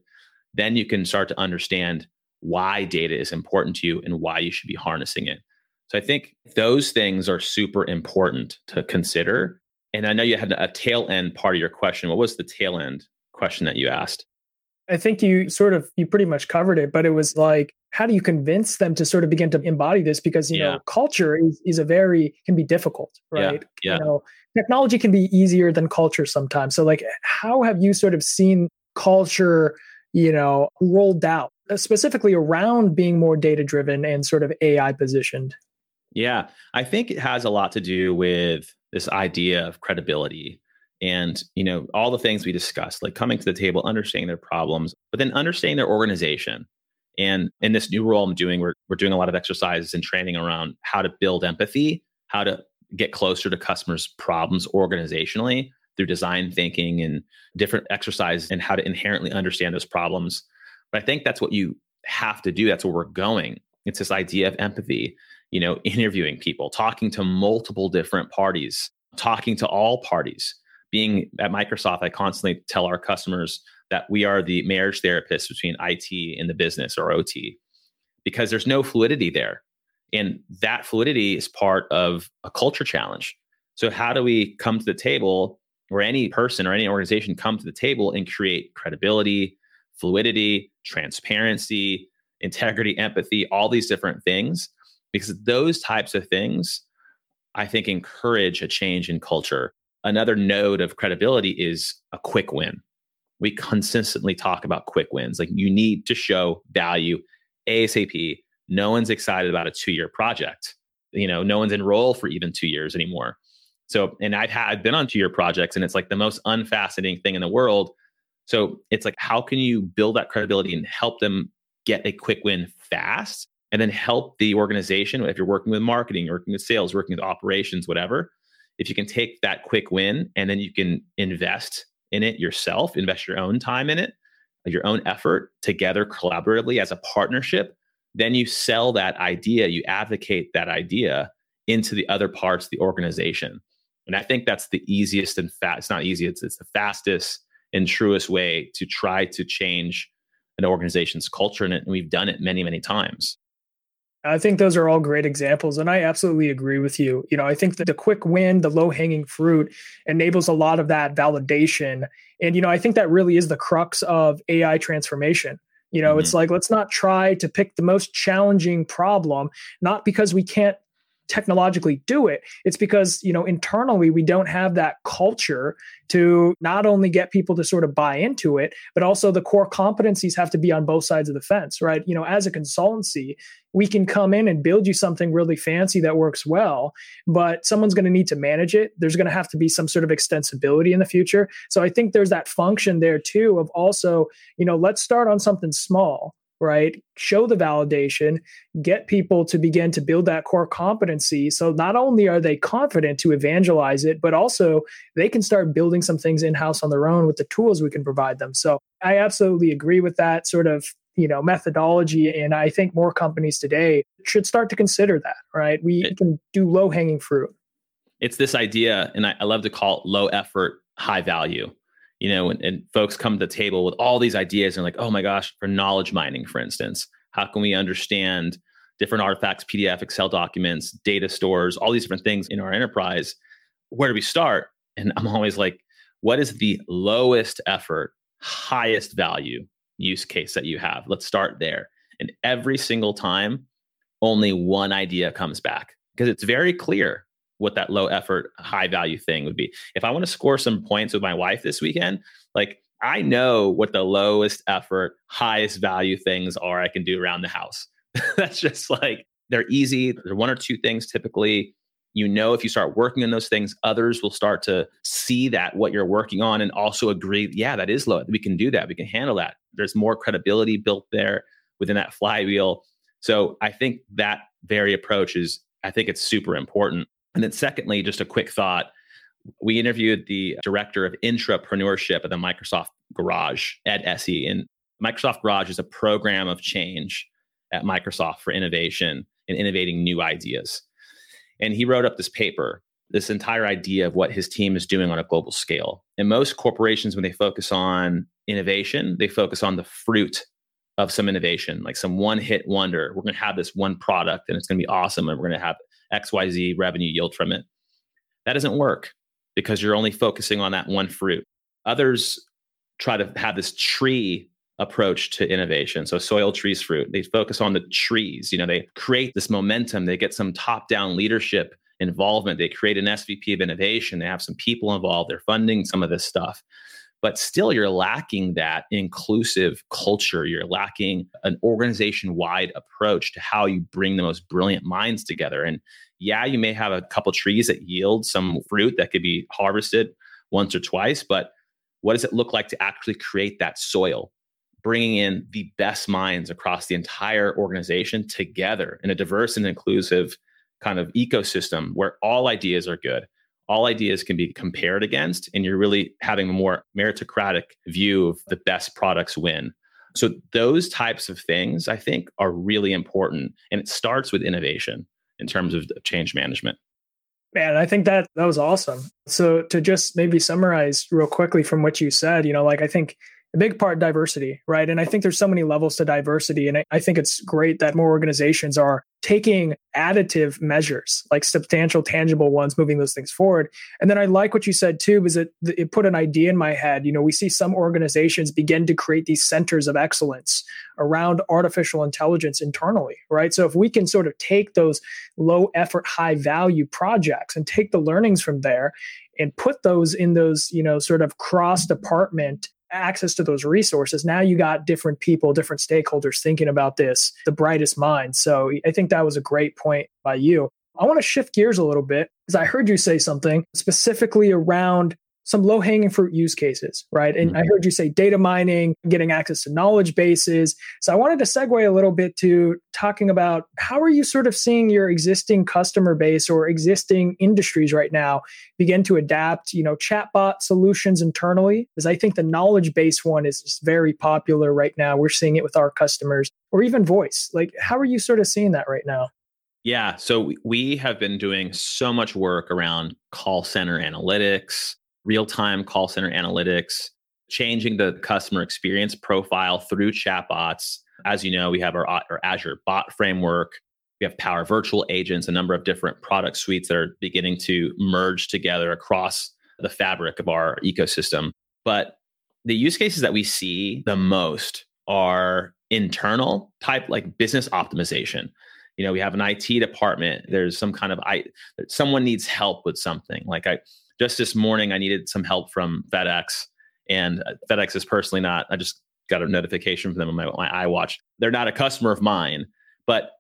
Speaker 1: then you can start to understand why data is important to you and why you should be harnessing it. So I think those things are super important to consider and I know you had a tail end part of your question. What was the tail end question that you asked?
Speaker 3: I think you sort of you pretty much covered it, but it was like, how do you convince them to sort of begin to embody this? Because you yeah. know, culture is is a very can be difficult, right?
Speaker 1: Yeah. yeah.
Speaker 3: You know, technology can be easier than culture sometimes. So, like, how have you sort of seen culture, you know, rolled out specifically around being more data driven and sort of AI positioned?
Speaker 1: Yeah, I think it has a lot to do with this idea of credibility and you know all the things we discussed like coming to the table understanding their problems but then understanding their organization. And in this new role i'm doing we're, we're doing a lot of exercises and training around how to build empathy how to get closer to customers problems organizationally through design thinking and different exercises and how to inherently understand those problems. But i think that's what you have to do that's where we're going. It's this idea of empathy you know, [laughs] interviewing people, talking to multiple different parties, talking to all parties. Being at Microsoft, I constantly tell our customers that we are the marriage therapist between IT and the business or OT because there's no fluidity there. And that fluidity is part of a culture challenge. So, how do we come to the table, or any person or any organization come to the table and create credibility, fluidity, transparency, integrity, empathy, all these different things? Because those types of things, I think, encourage a change in culture. Another node of credibility is a quick win. We consistently talk about quick wins. Like you need to show value ASAP. No one's excited about a two year project. You know, no one's enrolled for even two years anymore. So, and I've had I've been on two year projects, and it's like the most unfascinating thing in the world. So it's like, how can you build that credibility and help them get a quick win fast, and then help the organization if you're working with marketing, working with sales, working with operations, whatever. If you can take that quick win and then you can invest in it yourself, invest your own time in it, your own effort together collaboratively as a partnership, then you sell that idea, you advocate that idea into the other parts of the organization. And I think that's the easiest and fast, it's not easy, it's, it's the fastest and truest way to try to change an organization's culture. And we've done it many, many times.
Speaker 3: I think those are all great examples. And I absolutely agree with you. You know, I think that the quick win, the low hanging fruit enables a lot of that validation. And, you know, I think that really is the crux of AI transformation. You know, mm-hmm. it's like, let's not try to pick the most challenging problem, not because we can't technologically do it it's because you know internally we don't have that culture to not only get people to sort of buy into it but also the core competencies have to be on both sides of the fence right? You know as a consultancy we can come in and build you something really fancy that works well but someone's going to need to manage it. There's going to have to be some sort of extensibility in the future. So i think there's that function there too of also you know let's start on something small right? Show the validation, get people to begin to build that core competency. So not only are they confident to evangelize it, but also they can start building some things in house on their own with the tools we can provide them. So I absolutely agree with that sort of you know methodology and i think more companies today should start to consider that right we can do low hanging fruit
Speaker 1: it's this idea and I, I love to call it low effort high value you know, and, and folks come to the table with all these ideas and like, oh my gosh, for knowledge mining, for instance, how can we understand different artifacts, PDF, Excel documents, data stores, all these different things in our enterprise? Where do we start? And I'm always like, what is the lowest effort, highest value use case that you have? Let's start there. And every single time, only one idea comes back because it's very clear what that low effort, high value thing would be. If I want to score some points with my wife this weekend, like I know what the lowest effort, highest value things are I can do around the house. [laughs] That's just like they're easy. They're one or two things typically. You know, if you start working on those things, others will start to see that what you're working on and also agree, yeah, that is low. We can do that. We can handle that. There's more credibility built there within that flywheel. So I think that very approach is, I think it's super important. And then, secondly, just a quick thought we interviewed the director of intrapreneurship at the Microsoft Garage, Ed Essey. And Microsoft Garage is a program of change at Microsoft for innovation and innovating new ideas. And he wrote up this paper, this entire idea of what his team is doing on a global scale. And most corporations, when they focus on innovation, they focus on the fruit of some innovation, like some one hit wonder. We're going to have this one product and it's going to be awesome. And we're going to have XYZ revenue yield from it. That doesn't work because you're only focusing on that one fruit. Others try to have this tree approach to innovation. So soil trees fruit. They focus on the trees. You know, they create this momentum. They get some top-down leadership involvement. They create an SVP of innovation. They have some people involved. They're funding some of this stuff but still you're lacking that inclusive culture. You're lacking an organization wide approach to how you bring the most brilliant minds together. And yeah you may have a couple trees that yield some fruit that could be harvested once or twice but what does it look like to actually create that soil? Bringing in the best minds across the entire organization together in a diverse and inclusive kind of ecosystem where all ideas are good all ideas can be compared against, and you're really having a more meritocratic view of the best products win. So, those types of things I think are really important. And it starts with innovation in terms of change management.
Speaker 3: Man, I think that that was awesome. So to just maybe summarize real quickly from what you said, you know, like I think a big part diversity, right? And I think there's so many levels to diversity. And I, I, think it's great that more organizations are taking additive measures, like substantial, tangible ones, moving those things forward. And then I like what you said too, because it, it put an idea in my head. You know, we see some organizations begin to create these centers of excellence around artificial intelligence internally, right? So if we can sort of take those low effort, high value projects and take the learnings from there and put those in those, you know, sort of cross department access to those resources. Now you got different people different stakeholders thinking about this the brightest minds so i think that was a great point by you. I want to shift gears a little bit because i heard you say something specifically around some low hanging fruit use cases, right? And mm-hmm. I heard you say data mining, getting access to knowledge bases. So I wanted to segue a little bit to talking about how are you sort of seeing your existing customer base or existing industries right now begin to adapt, you know, chatbot solutions internally? Because I think the knowledge base one is just very popular right now. We're seeing it with our customers or even voice. Like, how are you sort of seeing that right now?
Speaker 1: Yeah. So we have been doing so much work around call center analytics, real time call center analytics, changing the customer experience profile through chatbots. As you know, we have our, our Azure bot framework. We have Power Virtual Agents, a number of different product suites that are beginning to merge together across the fabric of our ecosystem. But the use cases that we see the most are internal type, like business optimization. You know, we have an IT department. There's some kind of I someone needs help with something. Like I just this morning, I needed some help from FedEx, and uh, FedEx is personally not. I just got a notification from them on my, my iWatch. They're not a customer of mine, but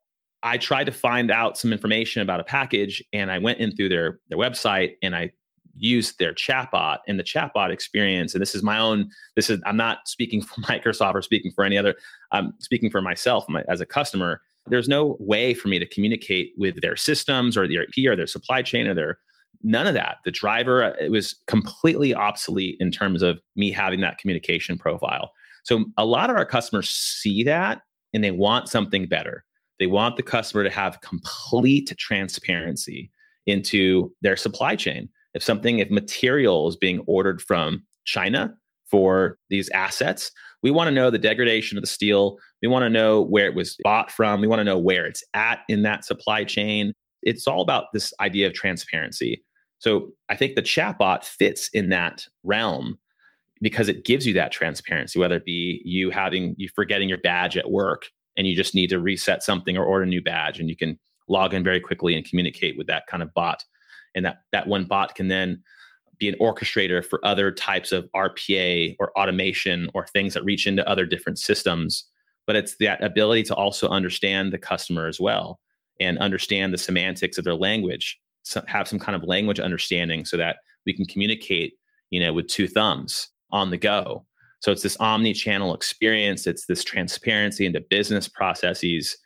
Speaker 1: I tried to find out some information about a package, and I went in through their their website and I used their chatbot and the chatbot experience. And this is my own. This is I'm not speaking [laughs] for Microsoft or speaking for any other. I'm speaking for myself my, as a customer. There's no way for me to communicate with their systems or their ERP or their supply chain or their none of that. The driver, uh, it was completely obsolete in terms of me having that communication profile. So a lot of our customers see that and they want something better. They want the customer to have complete transparency into their supply chain. If something, if material is being ordered from China for these assets, we want to know the degradation of the steel. We want to know where it was bought from. We want to know where it's at in that supply chain. It's all about this idea of transparency. So I think the chatbot fits in that realm because it gives you that transparency, whether it be you having you forgetting your badge at work and you just need to reset something or order a new badge and you can log in very quickly and communicate with that kind of bot. And that that one bot can then be an orchestrator for other types of RPA or automation or things that reach into other different systems. But it's that ability to also understand the customer as well and understand the semantics of their language have some kind of language understanding so that we can communicate, you know, with two thumbs on the go. So it's this omni-channel experience. It's this transparency into business processes.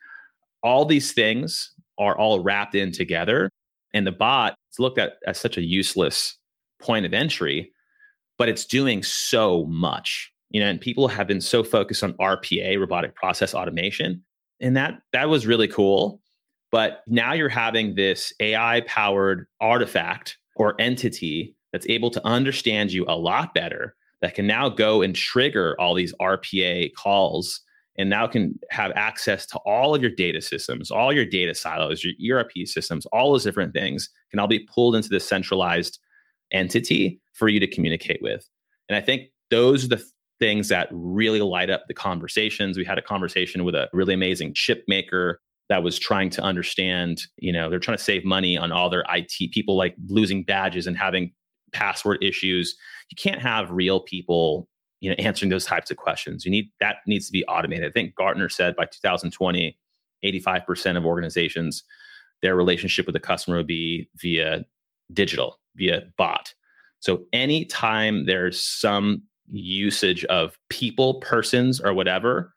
Speaker 1: All these things are all wrapped in together. And the bot is looked at as such a useless point of entry, but it's doing so much. You know, and people have been so focused on RPA, robotic process automation. And that that was really cool. But now you're having this AI powered artifact or entity that's able to understand you a lot better, that can now go and trigger all these RPA calls and now can have access to all of your data systems, all your data silos, your ERP systems, all those different things can all be pulled into this centralized entity for you to communicate with. And I think those are the things that really light up the conversations. We had a conversation with a really amazing chip maker that was trying to understand, you know, they're trying to save money on all their IT people like losing badges and having password issues. You can't have real people, you know, answering those types of questions. You need that needs to be automated. I think Gartner said by 2020, 85% of organizations, their relationship with the customer would be via digital, via bot. So anytime there's some usage of people, persons, or whatever,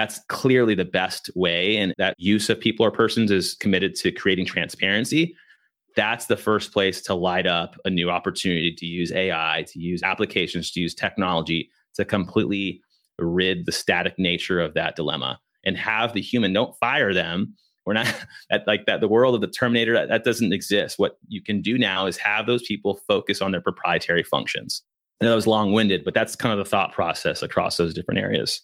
Speaker 1: that's clearly the best way. And that use of people or persons is committed to creating transparency. That's the first place to light up a new opportunity to use AI, to use applications, to use technology to completely rid the static nature of that dilemma and have the human don't fire them We're not [laughs] at like that. The world of the Terminator that, that doesn't exist. What you can do now is have those people focus on their proprietary functions. Know that was long winded, but that's kind of the thought process across those different areas.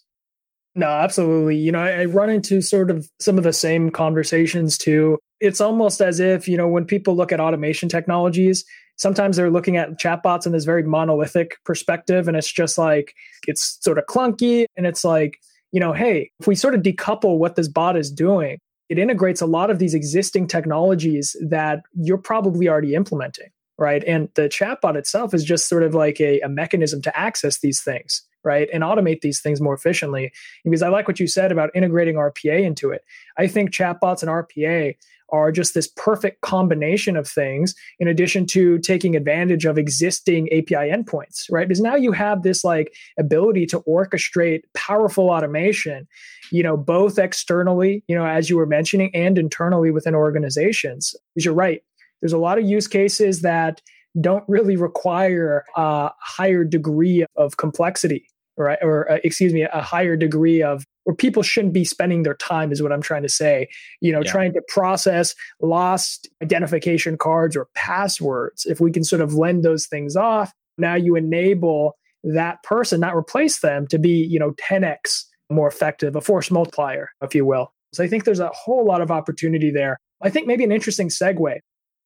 Speaker 3: No, absolutely. You know, I, run into sort of some of the same conversations too. It's almost as if, you know, when people look at automation technologies, sometimes they're looking at chatbots in this very monolithic perspective. And it's just like, it's sort of clunky. And it's like, you know, hey, if we sort of decouple what this bot is doing, it integrates a lot of these existing technologies that you're probably already implementing right? And the chatbot itself is just sort of like a, a mechanism to access these things, right? And automate these things more efficiently. Because I like what you said about integrating RPA into it. I think chatbots and RPA are just this perfect combination of things in addition to taking advantage of existing API endpoints, right? Because now you have this like ability to orchestrate powerful automation, you know, both externally, you know, as you were mentioning, and internally within organizations. Because you're right, there's a lot of use cases that don't really require a higher degree of complexity, right? Or uh, excuse me, a higher degree of where people shouldn't be spending their time is what I'm trying to say. You know, yeah. trying to process lost identification cards or passwords. If we can sort of lend those things off, now you enable that person, not replace them, to be, you know, 10x more effective, a force multiplier, if you will. So I think there's a whole lot of opportunity there. I think maybe an interesting segue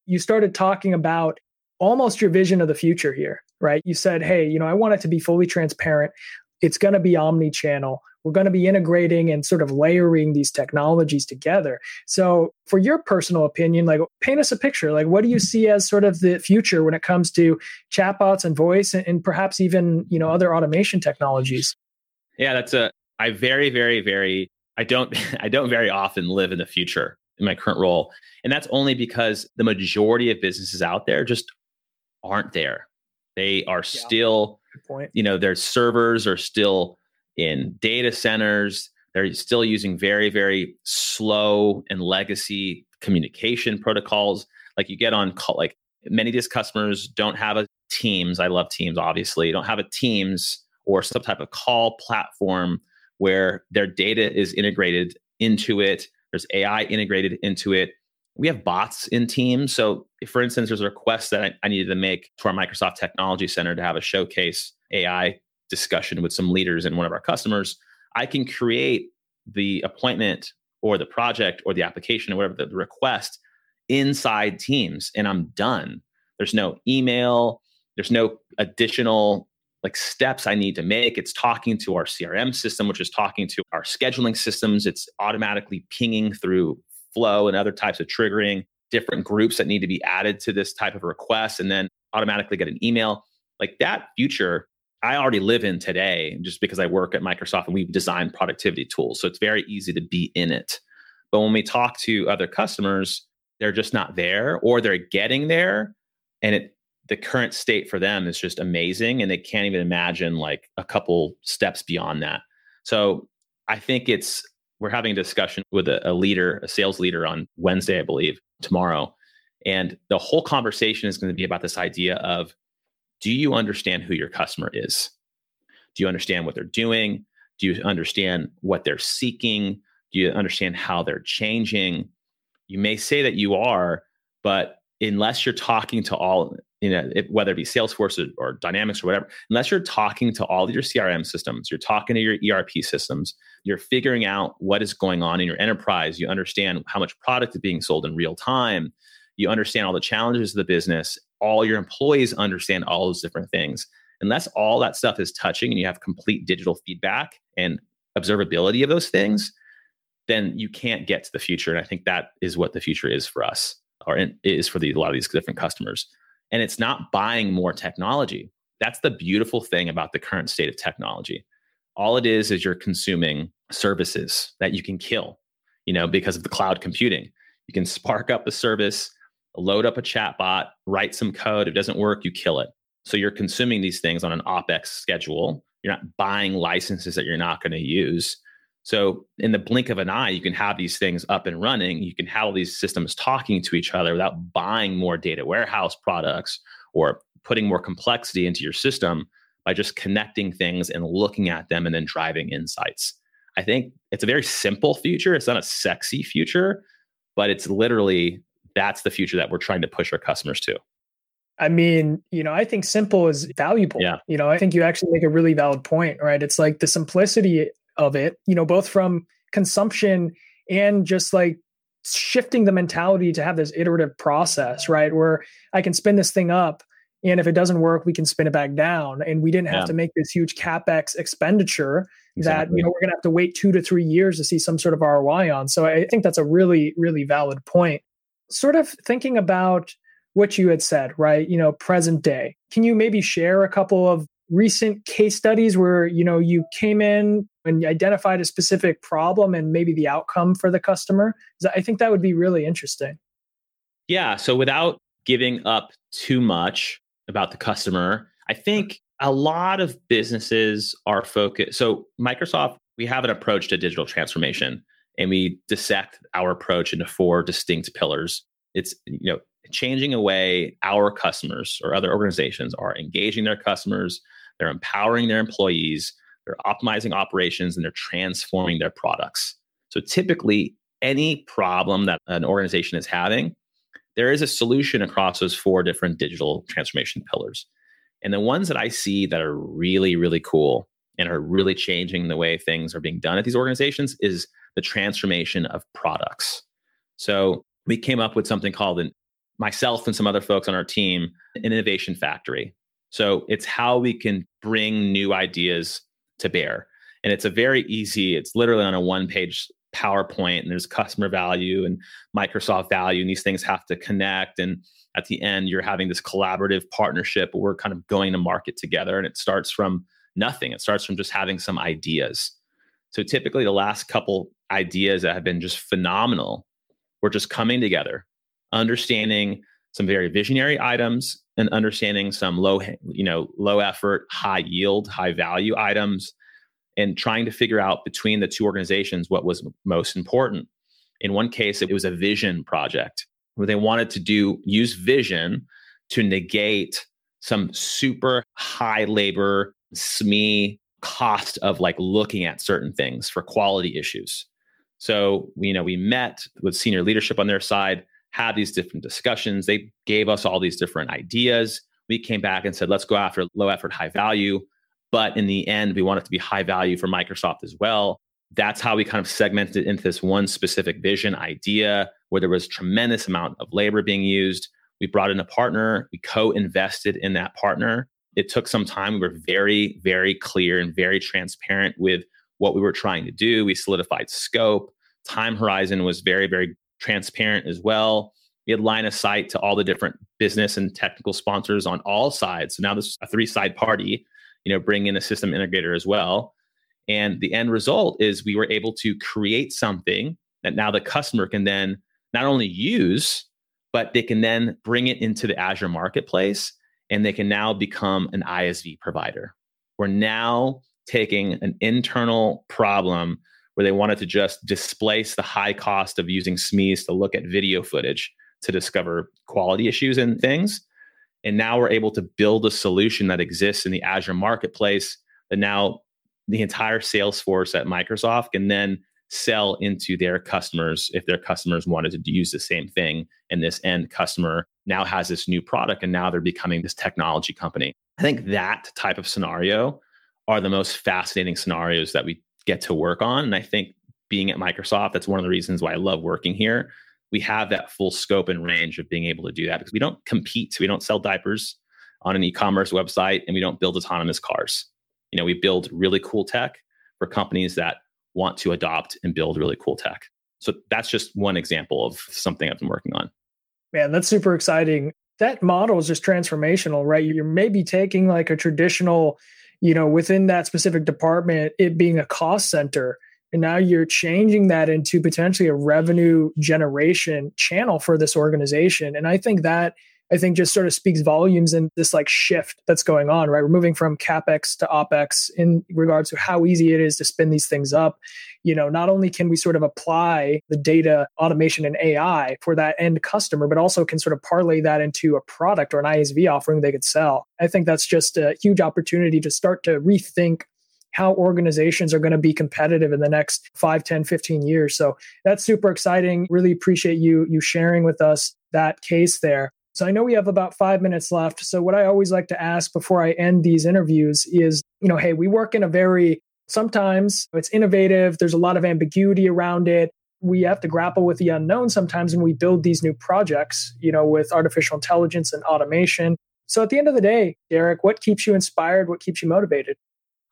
Speaker 3: you started talking about almost your vision of the future here, right? You said, hey, you know, I want it to be fully transparent. It's going to be omni channel. We're going to be integrating and sort of layering these technologies together. So, for your personal opinion, like paint us a picture. Like, what do you mm-hmm. see as sort of the future when it comes to chatbots and voice and, and perhaps even, you know, other automation technologies?
Speaker 1: Yeah, that's a, I very, very, very, I don't, [laughs] I don't very often live in the future in my current role. And that's only because the majority of businesses out there just aren't there. They are yeah. still, you know, their servers are still in data centers. They're still using very, very slow and legacy communication protocols. Like you get on call, like many of these customers don't have a Teams. I love Teams, obviously. Don't have a Teams or some type of call platform where their data is integrated into it there's AI integrated into it. We have bots in Teams. So, for instance, there's a request that I, I needed to make to our Microsoft Technology Center to have a showcase AI discussion with some leaders and one of our customers, I can create the appointment or the project or the application or whatever the, the request inside Teams, and I'm done. There's no email. There's no additional like steps I need to make. It's talking to our CRM system, which is talking to our scheduling systems. It's automatically pinging through flow and other types of triggering different groups that need to be added to this type of request and then automatically get an email. Like that future, I already live in today just because I work at Microsoft and we've designed productivity tools. So it's very easy to be in it. But when we talk to other customers, they're just not there or they're getting there and it the current state for them is just amazing and they can't even imagine like a couple steps beyond that so i think it's we're having a discussion with a, a leader a sales leader on wednesday i believe tomorrow. And the whole conversation is going to be about this idea of do you understand who your customer is? Do you understand what they're doing? Do you understand what they're seeking? Do you understand how they're changing? You may say that you are but unless you're talking to all you know, it, whether it be Salesforce or, or, Dynamics or whatever, unless you're talking to all your CRM systems, you're talking to your ERP systems, you're figuring out what is going on in your enterprise, you understand how much product is being sold in real time, you understand all the challenges of the business, all your employees understand all those different things. Unless all that stuff is touching and you have complete digital feedback and observability of those things, then you can't get to the future. And I think that is what the future is for us, or is for the, a lot of these different customers and it's not buying more technology. That's the beautiful thing about the current state of technology. All it is is you're consuming services that you can kill, you know, because of the cloud computing. You can spark up a service, load up a chatbot, write some code. If it doesn't work, you kill it. So you're consuming these things on an OPEX schedule. You're not buying licenses that you're not going to use. So, in the blink of an eye, you can have these things up and running. You can have all these systems talking to each other without buying more data warehouse products or putting more complexity into your system by just connecting things and looking at them and then driving insights. I think it's a very simple future. It's not a sexy future, but it's literally that's the future that we're trying to push our customers to.
Speaker 3: I mean, you know, I think simple is valuable.
Speaker 1: Yeah.
Speaker 3: You know, I think you actually make a really valid point, right? It's like the simplicity of it, you know, both from consumption and just like shifting the mentality to have this iterative process, right? Where I can spin this thing up and if it doesn't work, we can spin it back down. And we didn't have
Speaker 1: Yeah.
Speaker 3: to make this huge capex expenditure that you know we're gonna have to wait two to three years to see some sort of ROI on. So I think that's a really, really valid point. Sort of thinking about what you had said, right? You know, present day. Can you maybe share a couple of recent case studies where you know you came in and identified a specific problem and maybe the outcome for the customer. I think that would be really interesting.
Speaker 1: Yeah. So without giving up too much about the customer, I think a lot of businesses are focused. So Microsoft, we have an approach to digital transformation and we dissect our approach into four distinct pillars. It's, you know, changing away our customers or other organizations are engaging their customers, they're empowering their employees, they're optimizing operations, and they're transforming their products. So typically, any problem that an organization is having, there is a solution across those four different digital transformation pillars. And the ones that I see that are really, really cool and are really changing the way things are being done at these organizations is the transformation of products. So we came up with something called an myself and some other folks on our team, an innovation factory. So it's how we can bring new ideas to bear. And it's a very easy, it's literally on a one page PowerPoint, and there's customer value and Microsoft value, and these things have to connect. And at the end, you're having this collaborative partnership where we're kind of going to market together. And it starts from nothing, it starts from just having some ideas. So typically, the last couple ideas that have been just phenomenal were just coming together, understanding some very visionary items and understanding some low you know low effort high yield high value items and trying to figure out between the two organizations what was most important. In one case it was a vision project where they wanted to do use vision to negate some super high labor sme cost of like looking at certain things for quality issues. So you know we met with senior leadership on their side had these different discussions. They gave us all these different ideas. We came back and said, let's go after low effort, high value. But in the end, we want it to be high value for Microsoft as well. That's how we kind of segmented into this one specific vision idea where there was tremendous amount of labor being used. We brought in a partner, we co-invested in that partner. It took some time. We were very, very clear and very transparent with what we were trying to do. We solidified scope. Time horizon was very, very transparent as well. We had line of sight to all the different business and technical sponsors on all sides. So now this is a three side party, you know, bring in a system integrator as well. And the end result is we were able to create something that now the customer can then not only use, but they can then bring it into the Azure marketplace and they can now become an ISV provider. We're now taking an internal problem where they wanted to just displace the high cost of using SMEs to look at video footage to discover quality issues and things. And now we're able to build a solution that exists in the Azure marketplace that now the entire sales force at Microsoft can then sell into their customers if their customers wanted to use the same thing. And this end customer now has this new product and now they're becoming this technology company. I think that type of scenario are the most fascinating scenarios that we get to work on. And I think being at Microsoft, that's one of the reasons why I love working here. We have that full scope and range of being able to do that because we don't compete. We don't sell diapers on an e-commerce website and we don't build autonomous cars. You know, we build really cool tech for companies that want to adopt and build really cool tech. So that's just one example of something I've been working on.
Speaker 3: Man, that's super exciting. That model is just transformational, right? You're maybe taking like a traditional you know, within that specific department, it being a cost center. And now you're changing that into potentially a revenue generation channel for this organization. And I think that I think just sort of speaks volumes in this like shift that's going on, right? We're moving from capex to opex in regards to how easy it is to spin these things up. You know, not only can we sort of apply the data automation and AI for that end customer, but also can sort of parlay that into a product or an ISV offering they could sell. I think that's just a huge opportunity to start to rethink how organizations are going to be competitive in the next 5, 10, 15 years. So that's super exciting. Really appreciate you you sharing with us that case there. So I know we have about five minutes left. So what I always like to ask before I end these interviews is, you know, hey, we work in a very sometimes it's innovative. There's a lot of ambiguity around it. We have to grapple with the unknown sometimes when we build these new projects, you know, with artificial intelligence and automation. So at the end of the day, Derek, what keeps you inspired? What keeps you motivated?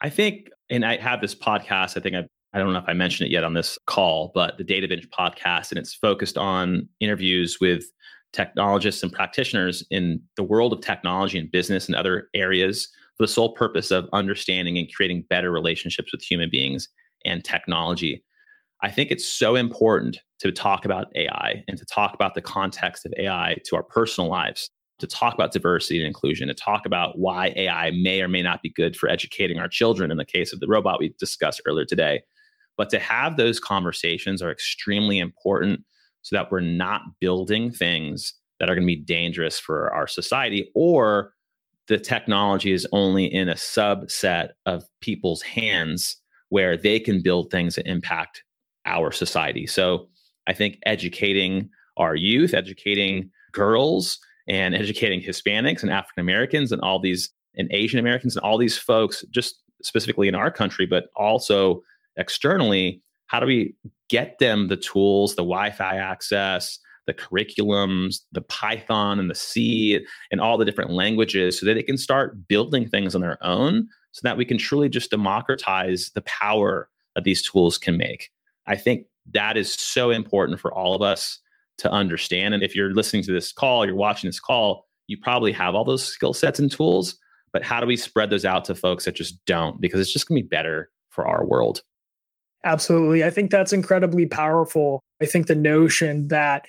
Speaker 1: I think, and I have this podcast, I think I I don't know if I mentioned it yet on this call, but the Data Binge podcast, and it's focused on interviews with technologists and practitioners in the world of technology and business and other areas for the sole purpose of understanding and creating better relationships with human beings and technology. I think it's so important to talk about AI and to talk about the context of AI to our personal lives, to talk about diversity and inclusion, to talk about why AI may or may not be good for educating our children in the case of the robot we discussed earlier today. But to have those conversations are extremely important so that we're not building things that are going to be dangerous for our society or the technology is only in a subset of people's hands where they can build things that impact our society. So I think educating our youth, educating girls, and educating Hispanics and African Americans and all these and Asian Americans and all these folks, just specifically in our country, but also externally, how do we get them the tools, the Wi-Fi access, the curriculums, the Python and the C and all the different languages so that they can start building things on their own so that we can truly just democratize the power that these tools can make. I think that is so important for all of us to understand. And if you're listening to this call, you're watching this call, you probably have all those skill sets and tools. But how do we spread those out to folks that just don't? Because it's just going to be better for our world.
Speaker 3: Absolutely. I think that's incredibly powerful. I think the notion that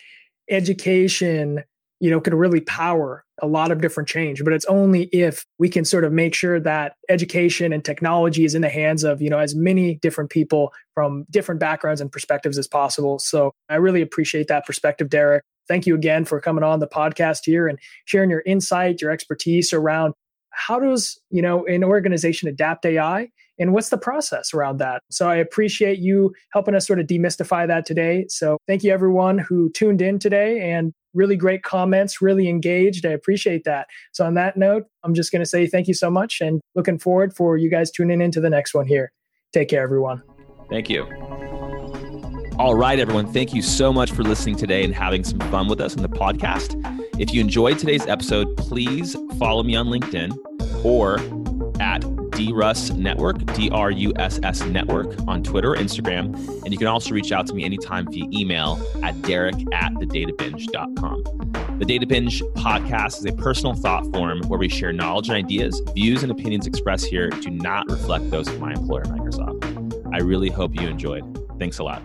Speaker 3: education, you know, can really power a lot of different change, but it's only if we can sort of make sure that education and technology is in the hands of, you know, as many different people from different backgrounds and perspectives as possible. So I really appreciate that perspective, Derek. Thank you again for coming on the podcast here and sharing your insight, your expertise around how does, you know, an organization adapt AI and what's the process around that? So I appreciate you helping us sort of demystify that today. So thank you everyone who tuned in today and really great comments, really engaged. I appreciate that. So on that note, I'm just going to say thank you so much and looking forward for you guys tuning into the next one here. Take care everyone.
Speaker 1: Thank you. All right, everyone. Thank you so much for listening today and having some fun with us on the podcast. If you enjoyed today's episode, please follow me on LinkedIn or at DRUS Network, D R U S S Network on Twitter or Instagram. And you can also reach out to me anytime via email at derek at thedatabinge.com. The Data Binge podcast is a personal thought form where we share knowledge and ideas. Views and opinions expressed here do not reflect those of my employer, Microsoft. I really hope you enjoyed. Thanks a lot.